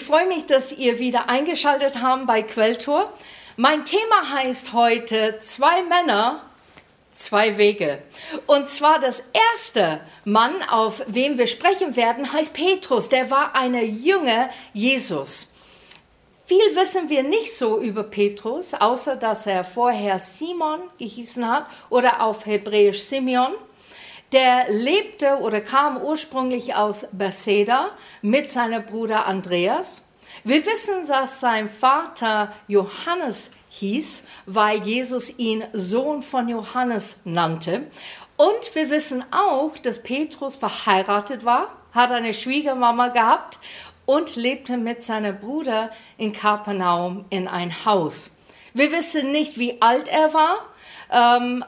Ich freue mich, dass ihr wieder eingeschaltet habt bei Quelltor. Mein Thema heißt heute zwei Männer, zwei Wege. Und zwar das erste Mann, auf wem wir sprechen werden, heißt Petrus. Der war eine Jünger Jesus. Viel wissen wir nicht so über Petrus, außer dass er vorher Simon gehießen hat oder auf Hebräisch Simeon. Der lebte oder kam ursprünglich aus Bethsaida mit seinem Bruder Andreas. Wir wissen, dass sein Vater Johannes hieß, weil Jesus ihn Sohn von Johannes nannte. Und wir wissen auch, dass Petrus verheiratet war, hat eine Schwiegermama gehabt und lebte mit seinem Bruder in Kapernaum in ein Haus. Wir wissen nicht, wie alt er war,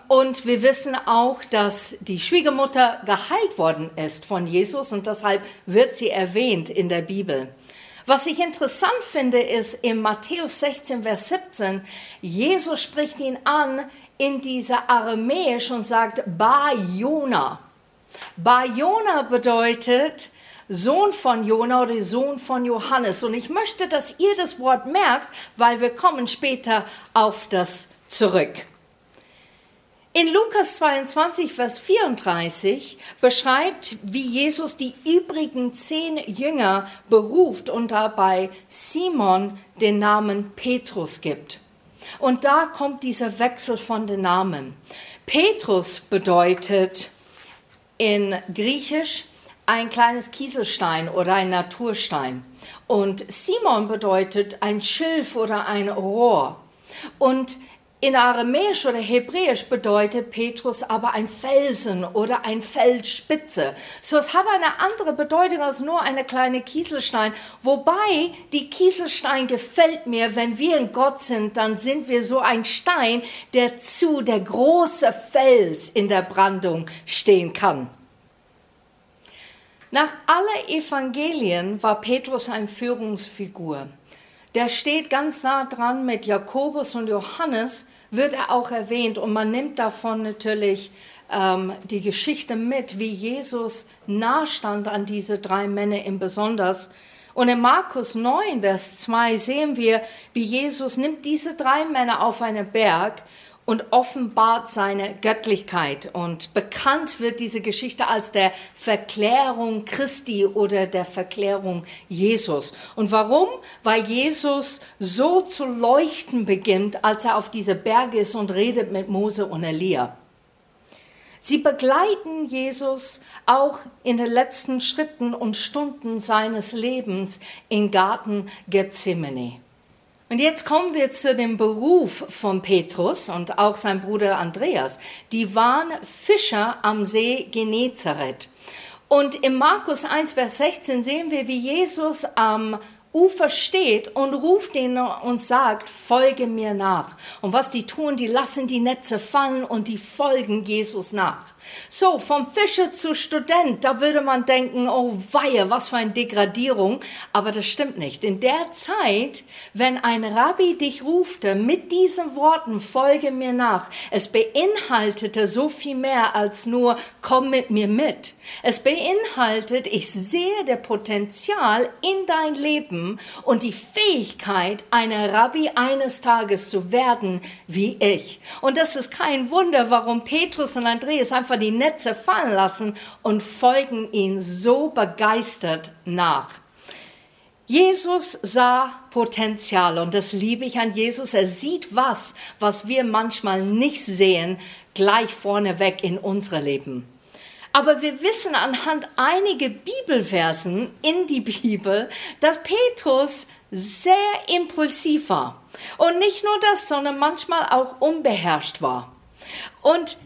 und wir wissen auch, dass die Schwiegermutter geheilt worden ist von Jesus und deshalb wird sie erwähnt in der Bibel. Was ich interessant finde, ist in Matthäus 16, Vers 17, Jesus spricht ihn an in dieser Aramäisch und sagt Bar Jona. Bar Jona bedeutet Sohn von Jona oder Sohn von Johannes. Und ich möchte, dass ihr das Wort merkt, weil wir kommen später auf das zurück. In Lukas 22, Vers 34 beschreibt, wie Jesus die übrigen zehn Jünger beruft und dabei Simon den Namen Petrus gibt. Und da kommt dieser Wechsel von den Namen. Petrus bedeutet in Griechisch ein kleines Kieselstein oder ein Naturstein. Und Simon bedeutet ein Schilf oder ein Rohr. Und in Aramäisch oder Hebräisch bedeutet Petrus aber ein Felsen oder ein Felsspitze. So, es hat eine andere Bedeutung als nur eine kleine Kieselstein. Wobei die Kieselstein gefällt mir, wenn wir in Gott sind, dann sind wir so ein Stein, der zu der große Fels in der Brandung stehen kann. Nach aller Evangelien war Petrus eine Führungsfigur. Der steht ganz nah dran mit Jakobus und Johannes, wird er auch erwähnt und man nimmt davon natürlich ähm, die Geschichte mit, wie Jesus nahstand an diese drei Männer im Besonders. Und in Markus 9, Vers 2 sehen wir, wie Jesus nimmt diese drei Männer auf einen Berg und offenbart seine Göttlichkeit. Und bekannt wird diese Geschichte als der Verklärung Christi oder der Verklärung Jesus. Und warum? Weil Jesus so zu leuchten beginnt, als er auf diese Berge ist und redet mit Mose und Elia. Sie begleiten Jesus auch in den letzten Schritten und Stunden seines Lebens im Garten Gethsemane. Und jetzt kommen wir zu dem Beruf von Petrus und auch sein Bruder Andreas. Die waren Fischer am See Genezareth. Und im Markus 1, Vers 16 sehen wir, wie Jesus am Ufer steht und ruft ihn und sagt, folge mir nach. Und was die tun, die lassen die Netze fallen und die folgen Jesus nach. So, vom Fischer zu Student, da würde man denken, oh weie, was für eine Degradierung. Aber das stimmt nicht. In der Zeit, wenn ein Rabbi dich rufte mit diesen Worten, folge mir nach, es beinhaltete so viel mehr als nur, komm mit mir mit. Es beinhaltet, ich sehe der Potenzial in dein Leben und die Fähigkeit, eine Rabbi eines Tages zu werden wie ich. Und das ist kein Wunder, warum Petrus und Andreas einfach die Netze fallen lassen und folgen ihn so begeistert nach. Jesus sah Potenzial und das liebe ich an Jesus. Er sieht was, was wir manchmal nicht sehen, gleich vorneweg in unser Leben. Aber wir wissen anhand einiger Bibelversen in die Bibel, dass Petrus sehr impulsiv war. Und nicht nur das, sondern manchmal auch unbeherrscht war. Und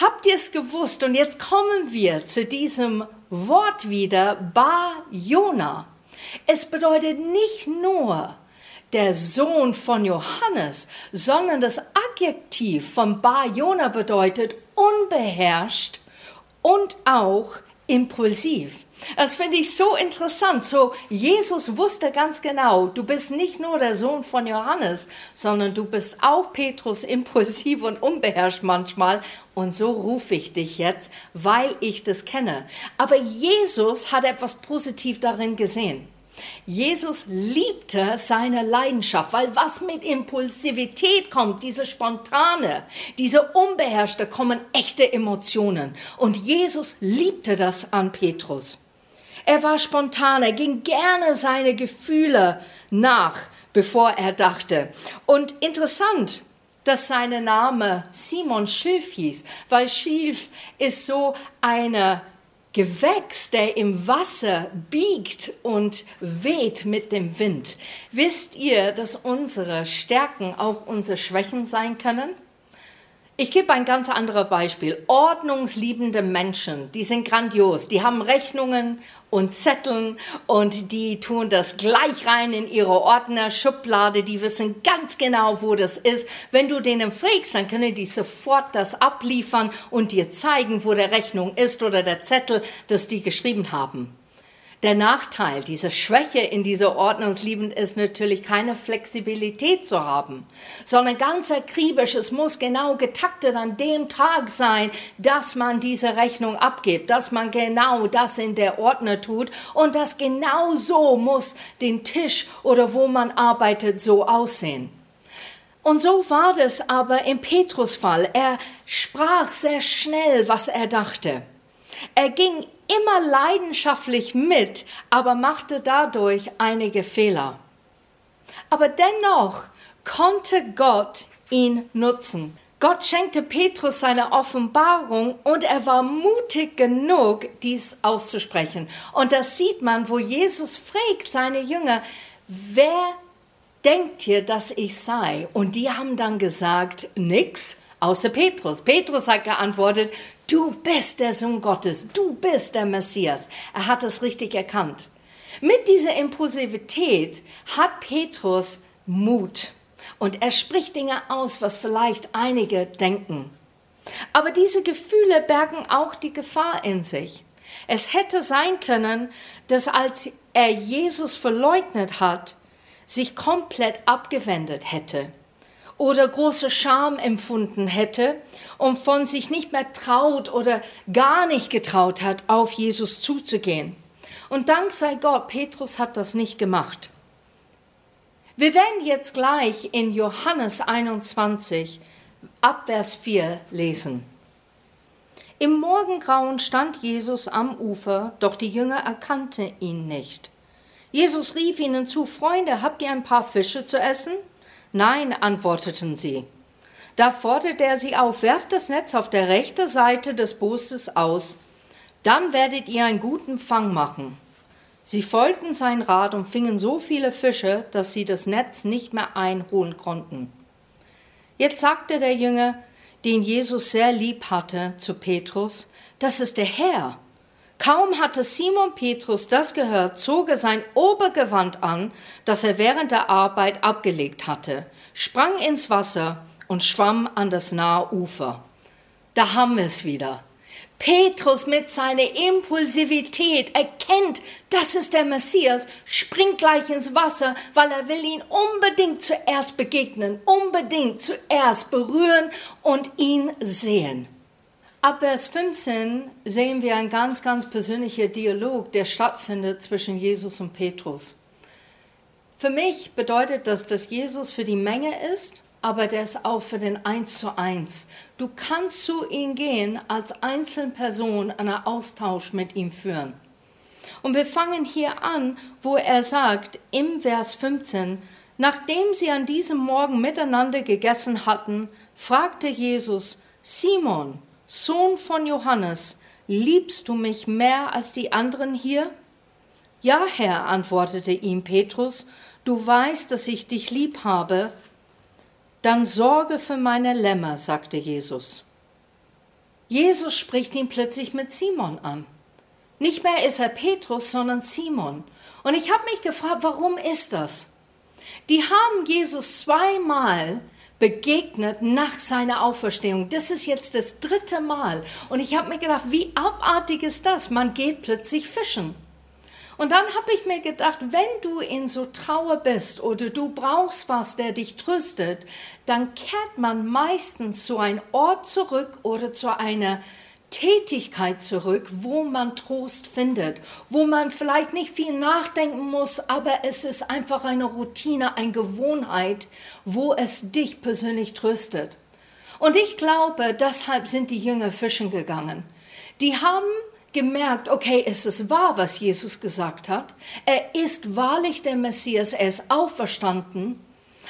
habt ihr es gewusst? Und jetzt kommen wir zu diesem Wort wieder, Bar Jona. Es bedeutet nicht nur der Sohn von Johannes, sondern das Adjektiv von Bar Jona bedeutet unbeherrscht und auch impulsiv. Das finde ich so interessant. So, Jesus wusste ganz genau, du bist nicht nur der Sohn von Johannes, sondern du bist auch Petrus impulsiv und unbeherrscht manchmal. Und so rufe ich dich jetzt, weil ich das kenne. Aber Jesus hat etwas positiv darin gesehen. Jesus liebte seine Leidenschaft, weil was mit Impulsivität kommt, diese spontane, diese unbeherrschte, kommen echte Emotionen. Und Jesus liebte das an Petrus. Er war spontan, er ging gerne seine Gefühle nach, bevor er dachte. Und interessant, dass sein Name Simon Schilf hieß, weil Schilf ist so eine Gewächs, der im Wasser biegt und weht mit dem Wind. Wisst ihr, dass unsere Stärken auch unsere Schwächen sein können? Ich gebe ein ganz anderes Beispiel. Ordnungsliebende Menschen, die sind grandios. Die haben Rechnungen und Zetteln und die tun das gleich rein in ihre Ordner, Schublade. Die wissen ganz genau, wo das ist. Wenn du denen fragst, dann können die sofort das abliefern und dir zeigen, wo der Rechnung ist oder der Zettel, das die geschrieben haben. Der Nachteil, diese Schwäche in dieser Ordnungslieben ist natürlich keine Flexibilität zu haben, sondern ganz akribisch, es muss genau getaktet an dem Tag sein, dass man diese Rechnung abgibt, dass man genau das in der Ordner tut und das genau so muss den Tisch oder wo man arbeitet so aussehen. Und so war das aber im Petrus-Fall. Er sprach sehr schnell, was er dachte. Er ging immer leidenschaftlich mit, aber machte dadurch einige Fehler. Aber dennoch konnte Gott ihn nutzen. Gott schenkte Petrus seine Offenbarung und er war mutig genug, dies auszusprechen. Und das sieht man, wo Jesus fragt seine Jünger, wer denkt ihr, dass ich sei? Und die haben dann gesagt, nix, außer Petrus. Petrus hat geantwortet, Du bist der Sohn Gottes, du bist der Messias. Er hat es richtig erkannt. Mit dieser Impulsivität hat Petrus Mut und er spricht Dinge aus, was vielleicht einige denken. Aber diese Gefühle bergen auch die Gefahr in sich. Es hätte sein können, dass als er Jesus verleugnet hat, sich komplett abgewendet hätte oder große Scham empfunden hätte und von sich nicht mehr traut oder gar nicht getraut hat, auf Jesus zuzugehen. Und dank sei Gott, Petrus hat das nicht gemacht. Wir werden jetzt gleich in Johannes 21 ab Vers 4 lesen. Im Morgengrauen stand Jesus am Ufer, doch die Jünger erkannten ihn nicht. Jesus rief ihnen zu, Freunde, habt ihr ein paar Fische zu essen? Nein, antworteten sie. Da forderte er sie auf, werft das Netz auf der rechten Seite des Bootes aus, dann werdet ihr einen guten Fang machen. Sie folgten sein Rat und fingen so viele Fische, dass sie das Netz nicht mehr einholen konnten. Jetzt sagte der Jünger, den Jesus sehr lieb hatte, zu Petrus, das ist der Herr. Kaum hatte Simon Petrus das gehört, zog er sein Obergewand an, das er während der Arbeit abgelegt hatte, sprang ins Wasser und schwamm an das nahe Ufer. Da haben wir es wieder. Petrus mit seiner Impulsivität erkennt, das ist der Messias, springt gleich ins Wasser, weil er will ihn unbedingt zuerst begegnen, unbedingt zuerst berühren und ihn sehen. Ab Vers 15 sehen wir einen ganz, ganz persönlichen Dialog, der stattfindet zwischen Jesus und Petrus. Für mich bedeutet das, dass Jesus für die Menge ist, aber der ist auch für den Eins zu Eins. Du kannst zu ihm gehen als Einzelperson einen Austausch mit ihm führen. Und wir fangen hier an, wo er sagt, im Vers 15, nachdem sie an diesem Morgen miteinander gegessen hatten, fragte Jesus, Simon, Sohn von Johannes, liebst du mich mehr als die anderen hier? Ja, Herr, antwortete ihm Petrus, du weißt, dass ich dich lieb habe. Dann sorge für meine Lämmer, sagte Jesus. Jesus spricht ihn plötzlich mit Simon an. Nicht mehr ist er Petrus, sondern Simon. Und ich habe mich gefragt, warum ist das? Die haben Jesus zweimal begegnet nach seiner Auferstehung. Das ist jetzt das dritte Mal. Und ich habe mir gedacht, wie abartig ist das? Man geht plötzlich fischen. Und dann habe ich mir gedacht, wenn du in so Trauer bist oder du brauchst was, der dich tröstet, dann kehrt man meistens zu einem Ort zurück oder zu einer Tätigkeit zurück, wo man Trost findet, wo man vielleicht nicht viel nachdenken muss, aber es ist einfach eine Routine, eine Gewohnheit, wo es dich persönlich tröstet. Und ich glaube, deshalb sind die Jünger fischen gegangen. Die haben gemerkt, okay, es ist wahr, was Jesus gesagt hat. Er ist wahrlich der Messias, er ist auferstanden.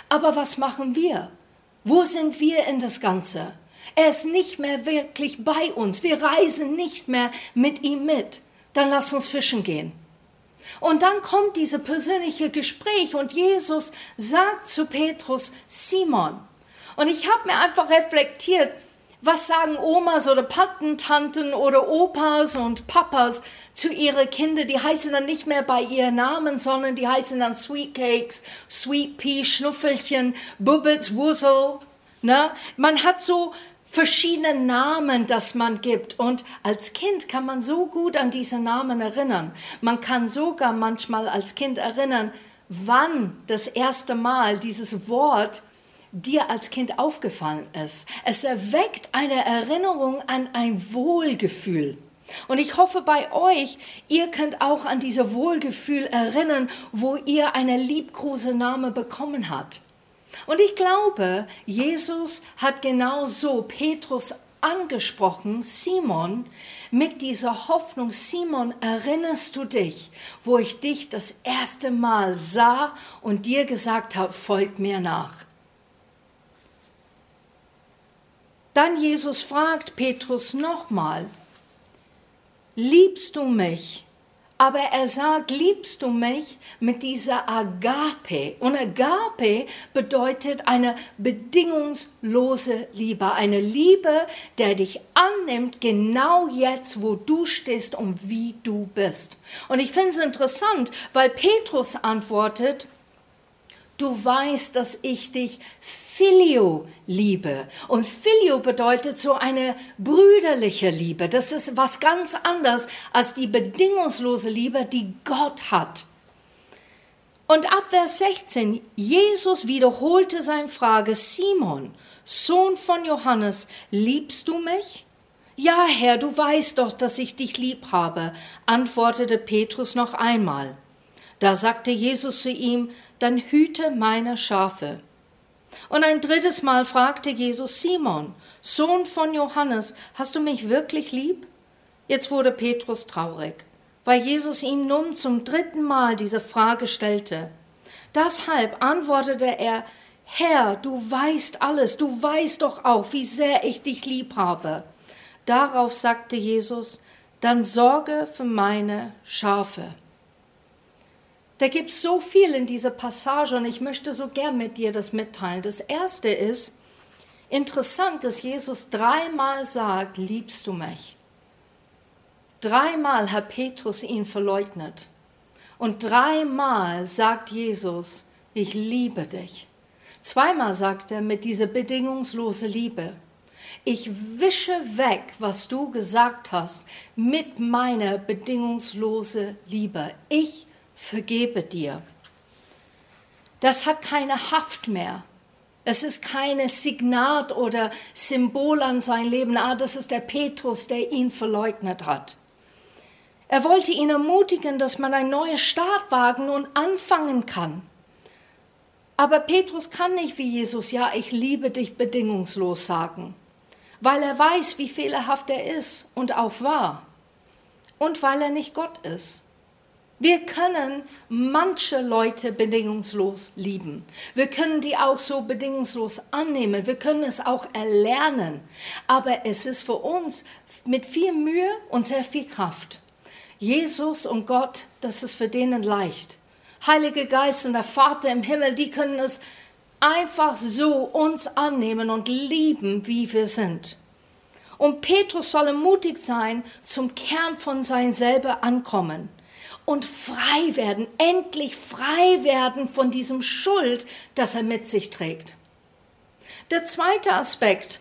Aber was machen wir? Wo sind wir in das Ganze? Er ist nicht mehr wirklich bei uns. Wir reisen nicht mehr mit ihm mit. Dann lass uns fischen gehen. Und dann kommt diese persönliche Gespräch und Jesus sagt zu Petrus, Simon. Und ich habe mir einfach reflektiert, was sagen Omas oder Patentanten oder Opas und Papas zu ihren Kindern? Die heißen dann nicht mehr bei ihren Namen, sondern die heißen dann Sweet Cakes, Sweet Pea, Schnuffelchen, Bubbits, Wuzzle. Ne? Man hat so verschiedene Namen, das man gibt. Und als Kind kann man so gut an diese Namen erinnern. Man kann sogar manchmal als Kind erinnern, wann das erste Mal dieses Wort dir als Kind aufgefallen ist. Es erweckt eine Erinnerung an ein Wohlgefühl. Und ich hoffe bei euch, ihr könnt auch an dieses Wohlgefühl erinnern, wo ihr eine liebgroße Name bekommen habt. Und ich glaube, Jesus hat genau so Petrus angesprochen, Simon, mit dieser Hoffnung, Simon, erinnerst du dich, wo ich dich das erste Mal sah und dir gesagt habe, folg mir nach. Dann Jesus fragt Petrus nochmal, liebst du mich? Aber er sagt, liebst du mich mit dieser Agape? Und Agape bedeutet eine bedingungslose Liebe, eine Liebe, der dich annimmt, genau jetzt, wo du stehst und wie du bist. Und ich finde es interessant, weil Petrus antwortet, du weißt, dass ich dich Filio liebe. Und Filio bedeutet so eine brüderliche Liebe. Das ist was ganz anderes als die bedingungslose Liebe, die Gott hat. Und ab Vers 16, Jesus wiederholte seine Frage, Simon, Sohn von Johannes, liebst du mich? Ja, Herr, du weißt doch, dass ich dich lieb habe, antwortete Petrus noch einmal. Da sagte Jesus zu ihm, dann hüte meine Schafe. Und ein drittes Mal fragte Jesus Simon, Sohn von Johannes, hast du mich wirklich lieb? Jetzt wurde Petrus traurig, weil Jesus ihm nun zum dritten Mal diese Frage stellte. Deshalb antwortete er, Herr, du weißt alles, du weißt doch auch, wie sehr ich dich lieb habe. Darauf sagte Jesus, dann sorge für meine Schafe. Da gibt es so viel in dieser Passage und ich möchte so gern mit dir das mitteilen. Das erste ist interessant, dass Jesus dreimal sagt, liebst du mich? Dreimal hat Petrus ihn verleugnet. Und dreimal sagt Jesus, ich liebe dich. Zweimal sagt er mit dieser bedingungslose Liebe, ich wische weg, was du gesagt hast, mit meiner bedingungslose Liebe. Ich vergebe dir. Das hat keine Haft mehr. Es ist kein Signat oder Symbol an sein Leben. Ah, das ist der Petrus, der ihn verleugnet hat. Er wollte ihn ermutigen, dass man ein neues Start wagen und anfangen kann. Aber Petrus kann nicht wie Jesus, ja, ich liebe dich bedingungslos sagen, weil er weiß, wie fehlerhaft er ist und auch war und weil er nicht Gott ist. Wir können manche Leute bedingungslos lieben. Wir können die auch so bedingungslos annehmen. Wir können es auch erlernen. Aber es ist für uns mit viel Mühe und sehr viel Kraft. Jesus und Gott, das ist für denen leicht. Heilige Geist und der Vater im Himmel, die können es einfach so uns annehmen und lieben, wie wir sind. Und Petrus soll mutig sein, zum Kern von sein selber ankommen und frei werden, endlich frei werden von diesem Schuld, das er mit sich trägt. Der zweite Aspekt,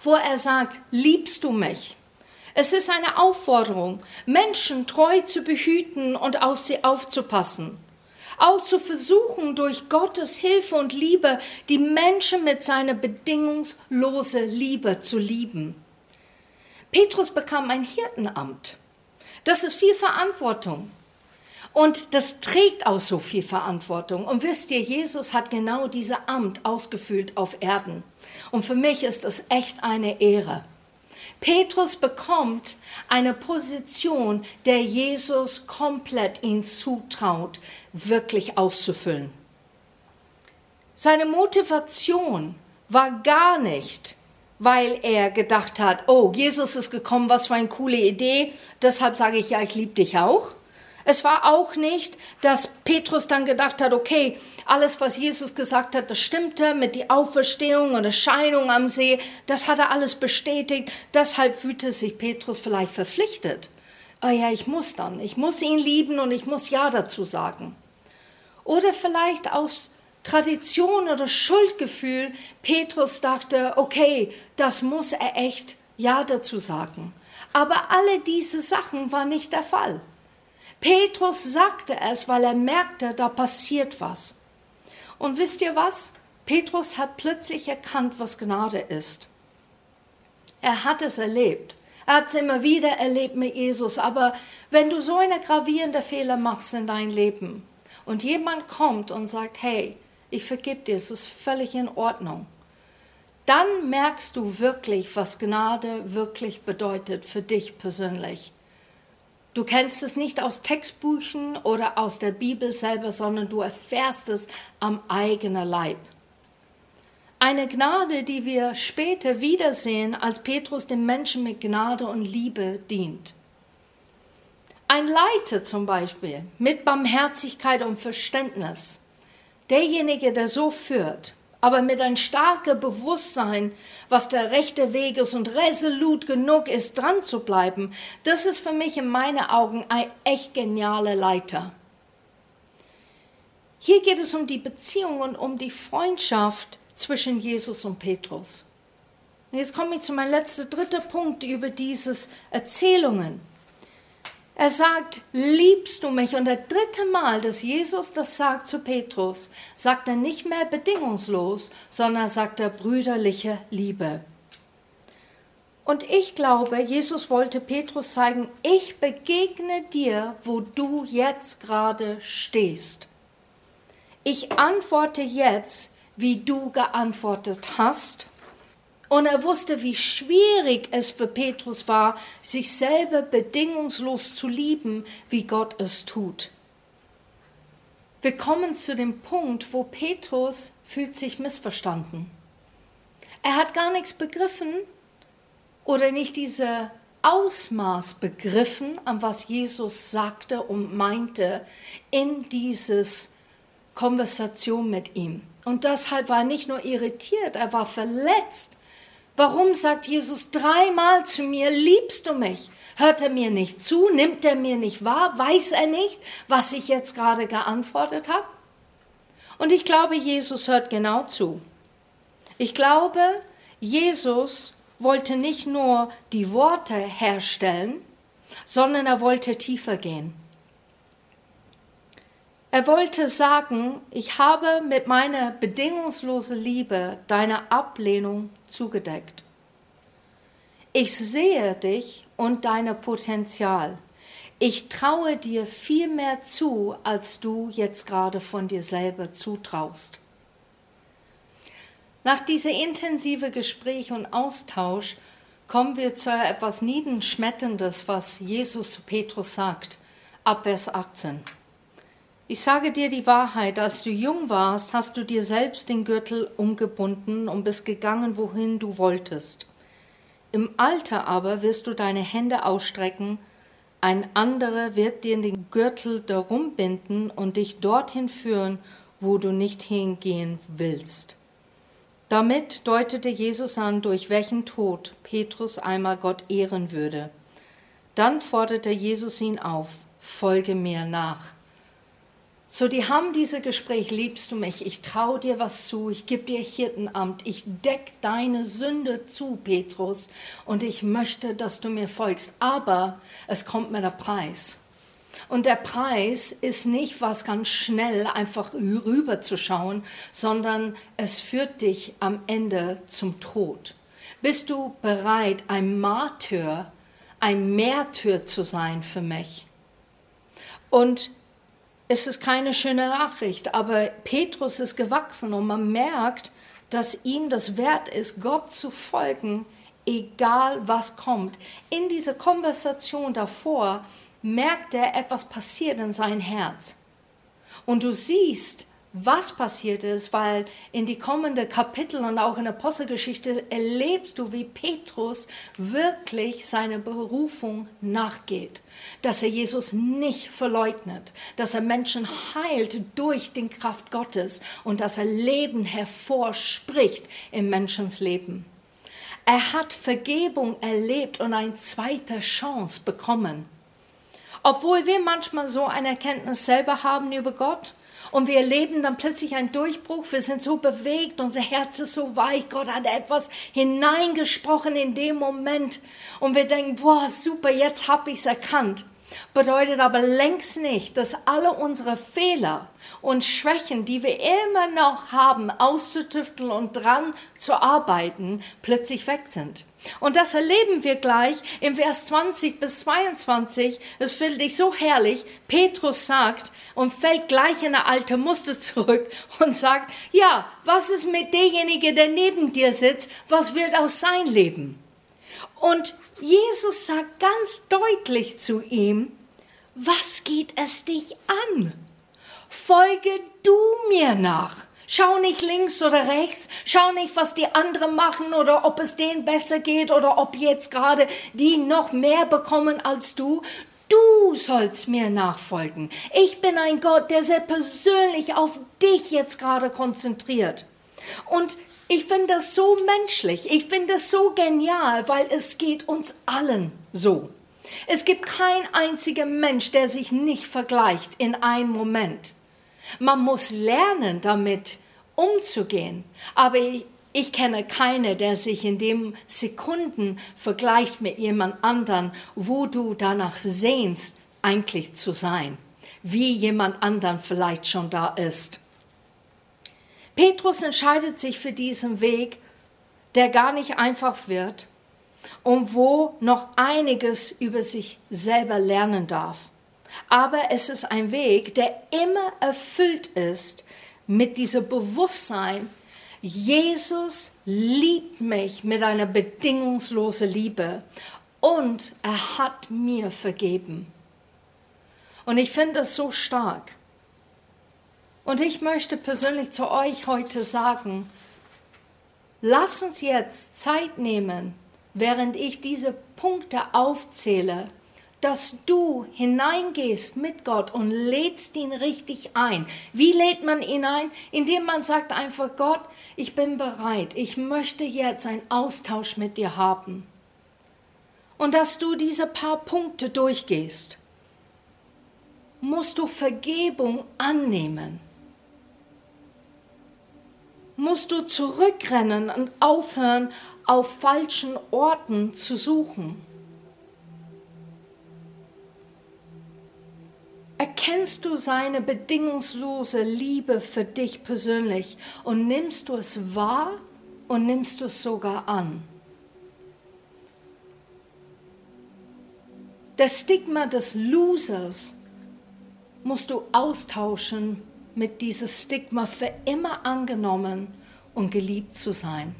wo er sagt, liebst du mich? Es ist eine Aufforderung, Menschen treu zu behüten und auf sie aufzupassen. Auch zu versuchen, durch Gottes Hilfe und Liebe die Menschen mit seiner bedingungslosen Liebe zu lieben. Petrus bekam ein Hirtenamt. Das ist viel Verantwortung. Und das trägt auch so viel Verantwortung. Und wisst ihr, Jesus hat genau dieses Amt ausgefüllt auf Erden. Und für mich ist das echt eine Ehre. Petrus bekommt eine Position, der Jesus komplett ihn zutraut, wirklich auszufüllen. Seine Motivation war gar nicht, weil er gedacht hat, oh, Jesus ist gekommen, was für eine coole Idee, deshalb sage ich ja, ich liebe dich auch. Es war auch nicht, dass Petrus dann gedacht hat, okay, alles, was Jesus gesagt hat, das stimmte mit der Auferstehung und Erscheinung am See, das hat er alles bestätigt. Deshalb fühlte sich Petrus vielleicht verpflichtet. Oh ja, ich muss dann, ich muss ihn lieben und ich muss Ja dazu sagen. Oder vielleicht aus Tradition oder Schuldgefühl, Petrus dachte, okay, das muss er echt Ja dazu sagen. Aber alle diese Sachen waren nicht der Fall. Petrus sagte es, weil er merkte, da passiert was. Und wisst ihr was? Petrus hat plötzlich erkannt, was Gnade ist. Er hat es erlebt. Er hat es immer wieder erlebt mit Jesus. Aber wenn du so eine gravierende Fehler machst in dein Leben und jemand kommt und sagt, hey, ich vergib dir, es ist völlig in Ordnung, dann merkst du wirklich, was Gnade wirklich bedeutet für dich persönlich. Du kennst es nicht aus Textbüchern oder aus der Bibel selber, sondern du erfährst es am eigenen Leib. Eine Gnade, die wir später wiedersehen, als Petrus dem Menschen mit Gnade und Liebe dient. Ein Leiter zum Beispiel mit Barmherzigkeit und Verständnis, derjenige, der so führt, aber mit ein starker Bewusstsein, was der rechte Weg ist und resolut genug ist, dran zu bleiben, das ist für mich in meinen Augen ein echt genialer Leiter. Hier geht es um die Beziehung und um die Freundschaft zwischen Jesus und Petrus. Und jetzt komme ich zu meinem letzten, dritten Punkt über diese Erzählungen. Er sagt, liebst du mich? Und der dritte Mal, dass Jesus das sagt zu Petrus, sagt er nicht mehr bedingungslos, sondern sagt er brüderliche Liebe. Und ich glaube, Jesus wollte Petrus zeigen, ich begegne dir, wo du jetzt gerade stehst. Ich antworte jetzt, wie du geantwortet hast und er wusste, wie schwierig es für Petrus war, sich selber bedingungslos zu lieben, wie Gott es tut. Wir kommen zu dem Punkt, wo Petrus fühlt sich missverstanden. Er hat gar nichts begriffen oder nicht diese Ausmaß begriffen, an was Jesus sagte und meinte in dieses Konversation mit ihm. Und deshalb war er nicht nur irritiert, er war verletzt Warum sagt Jesus dreimal zu mir, liebst du mich? Hört er mir nicht zu? Nimmt er mir nicht wahr? Weiß er nicht, was ich jetzt gerade geantwortet habe? Und ich glaube, Jesus hört genau zu. Ich glaube, Jesus wollte nicht nur die Worte herstellen, sondern er wollte tiefer gehen. Er wollte sagen, ich habe mit meiner bedingungslosen Liebe deine Ablehnung zugedeckt. Ich sehe dich und deine Potenzial. Ich traue dir viel mehr zu, als du jetzt gerade von dir selber zutraust. Nach diesem intensiven Gespräch und Austausch kommen wir zu etwas Niedenschmetterndes, was Jesus zu Petrus sagt, ab Vers 18. Ich sage dir die Wahrheit, als du jung warst, hast du dir selbst den Gürtel umgebunden und bist gegangen, wohin du wolltest. Im Alter aber wirst du deine Hände ausstrecken, ein anderer wird dir den Gürtel darum binden und dich dorthin führen, wo du nicht hingehen willst. Damit deutete Jesus an, durch welchen Tod Petrus einmal Gott ehren würde. Dann forderte Jesus ihn auf, folge mir nach. So, die haben diese Gespräch, liebst du mich, ich traue dir was zu, ich gebe dir Hirtenamt, ich deck deine Sünde zu, Petrus, und ich möchte, dass du mir folgst. Aber es kommt mir der Preis. Und der Preis ist nicht was ganz schnell einfach rüberzuschauen, sondern es führt dich am Ende zum Tod. Bist du bereit, ein Martyr, ein Märtyr zu sein für mich? Und es ist keine schöne Nachricht, aber Petrus ist gewachsen und man merkt, dass ihm das wert ist, Gott zu folgen, egal was kommt. In dieser Konversation davor merkt er, etwas passiert in sein Herz. Und du siehst, was passiert ist, weil in die kommenden Kapitel und auch in der Apostelgeschichte erlebst du, wie Petrus wirklich seiner Berufung nachgeht, dass er Jesus nicht verleugnet, dass er Menschen heilt durch die Kraft Gottes und dass er Leben hervorspricht im Menschensleben. Er hat Vergebung erlebt und eine zweite Chance bekommen. Obwohl wir manchmal so eine Erkenntnis selber haben über Gott, und wir erleben dann plötzlich einen Durchbruch. Wir sind so bewegt, unser Herz ist so weich. Gott hat etwas hineingesprochen in dem Moment. Und wir denken, boah, super, jetzt habe ich es erkannt. Bedeutet aber längst nicht, dass alle unsere Fehler und Schwächen, die wir immer noch haben, auszutüfteln und dran zu arbeiten, plötzlich weg sind. Und das erleben wir gleich im Vers 20 bis 22. Das finde ich so herrlich. Petrus sagt und fällt gleich in eine alte Muster zurück und sagt, ja, was ist mit derjenige, der neben dir sitzt? Was wird aus sein Leben? Und Jesus sagt ganz deutlich zu ihm, was geht es dich an? Folge du mir nach. Schau nicht links oder rechts, schau nicht, was die anderen machen oder ob es denen besser geht oder ob jetzt gerade die noch mehr bekommen als du. Du sollst mir nachfolgen. Ich bin ein Gott, der sehr persönlich auf dich jetzt gerade konzentriert. Und ich finde das so menschlich, ich finde das so genial, weil es geht uns allen so. Es gibt kein einziger Mensch, der sich nicht vergleicht in einem Moment. Man muss lernen, damit umzugehen. Aber ich, ich kenne keinen, der sich in dem Sekunden vergleicht mit jemand anderen, wo du danach sehnst, eigentlich zu sein, wie jemand anderen vielleicht schon da ist. Petrus entscheidet sich für diesen Weg, der gar nicht einfach wird und wo noch einiges über sich selber lernen darf. Aber es ist ein Weg, der immer erfüllt ist mit diesem Bewusstsein, Jesus liebt mich mit einer bedingungslosen Liebe und er hat mir vergeben. Und ich finde das so stark. Und ich möchte persönlich zu euch heute sagen, lasst uns jetzt Zeit nehmen, während ich diese Punkte aufzähle, dass du hineingehst mit Gott und lädst ihn richtig ein. Wie lädt man ihn ein? Indem man sagt einfach, Gott, ich bin bereit, ich möchte jetzt einen Austausch mit dir haben. Und dass du diese paar Punkte durchgehst, musst du Vergebung annehmen. Musst du zurückrennen und aufhören, auf falschen Orten zu suchen. Erkennst du seine bedingungslose Liebe für dich persönlich und nimmst du es wahr und nimmst du es sogar an? Das Stigma des Losers musst du austauschen mit diesem Stigma für immer angenommen und geliebt zu sein.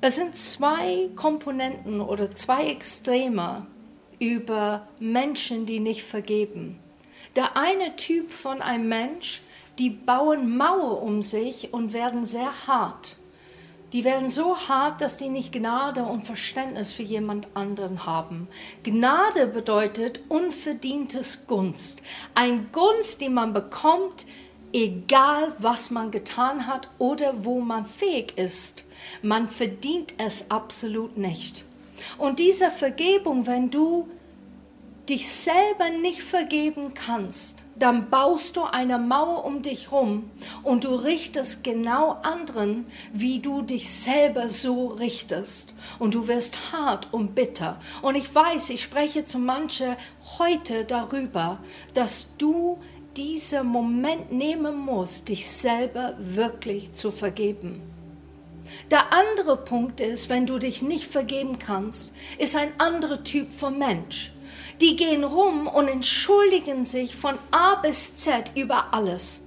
Es sind zwei Komponenten oder zwei Extreme, über Menschen, die nicht vergeben. Der eine Typ von einem Mensch, die bauen Mauer um sich und werden sehr hart. Die werden so hart, dass die nicht Gnade und Verständnis für jemand anderen haben. Gnade bedeutet unverdientes Gunst. Ein Gunst, die man bekommt, egal was man getan hat oder wo man fähig ist. Man verdient es absolut nicht. Und diese Vergebung, wenn du dich selber nicht vergeben kannst, dann baust du eine Mauer um dich rum und du richtest genau anderen, wie du dich selber so richtest. Und du wirst hart und bitter. Und ich weiß, ich spreche zu manchen heute darüber, dass du diesen Moment nehmen musst, dich selber wirklich zu vergeben. Der andere Punkt ist, wenn du dich nicht vergeben kannst, ist ein anderer Typ von Mensch. Die gehen rum und entschuldigen sich von A bis Z über alles.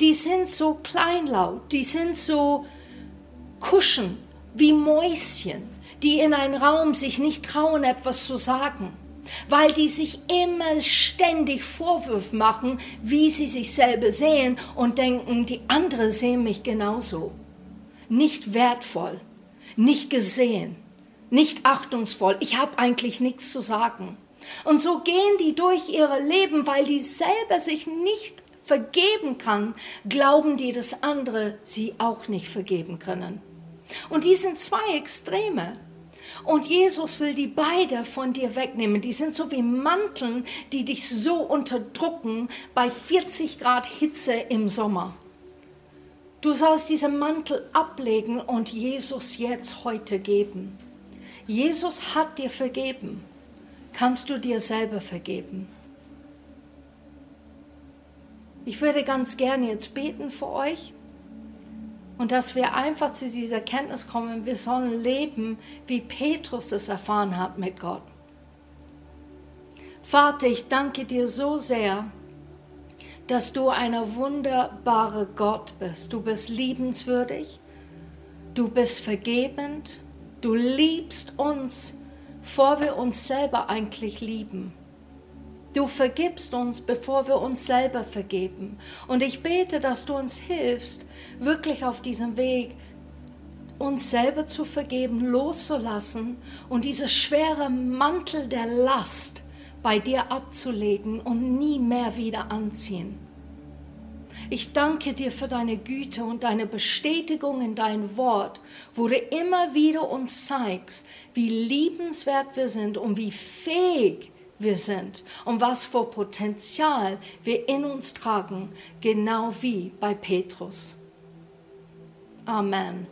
Die sind so kleinlaut, die sind so kuschen wie Mäuschen, die in einen Raum sich nicht trauen, etwas zu sagen, weil die sich immer ständig Vorwürfe machen, wie sie sich selber sehen und denken, die anderen sehen mich genauso. Nicht wertvoll, nicht gesehen, nicht achtungsvoll, ich habe eigentlich nichts zu sagen. Und so gehen die durch ihre Leben, weil die selber sich nicht vergeben kann, glauben die, dass andere sie auch nicht vergeben können. Und die sind zwei Extreme. Und Jesus will die beide von dir wegnehmen. Die sind so wie Manteln, die dich so unterdrücken bei 40 Grad Hitze im Sommer. Du sollst diesen Mantel ablegen und Jesus jetzt heute geben. Jesus hat dir vergeben. Kannst du dir selber vergeben? Ich würde ganz gerne jetzt beten für euch und dass wir einfach zu dieser Kenntnis kommen, wir sollen leben, wie Petrus es erfahren hat mit Gott. Vater, ich danke dir so sehr, dass du ein wunderbarer Gott bist. Du bist liebenswürdig, du bist vergebend, du liebst uns bevor wir uns selber eigentlich lieben. Du vergibst uns, bevor wir uns selber vergeben. Und ich bete, dass du uns hilfst, wirklich auf diesem Weg uns selber zu vergeben, loszulassen und diese schwere Mantel der Last bei dir abzulegen und nie mehr wieder anziehen. Ich danke dir für deine Güte und deine Bestätigung in dein Wort, wo du immer wieder uns zeigst, wie liebenswert wir sind und wie fähig wir sind und was für Potenzial wir in uns tragen, genau wie bei Petrus. Amen.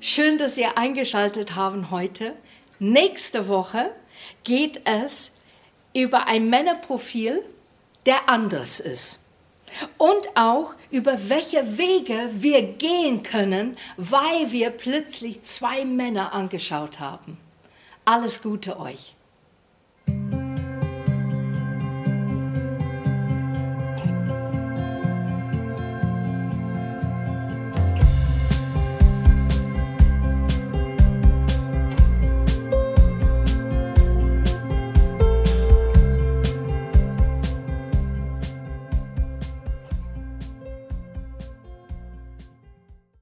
Schön, dass ihr eingeschaltet haben heute. Nächste Woche geht es über ein Männerprofil, der anders ist und auch über welche Wege wir gehen können, weil wir plötzlich zwei Männer angeschaut haben. Alles Gute euch.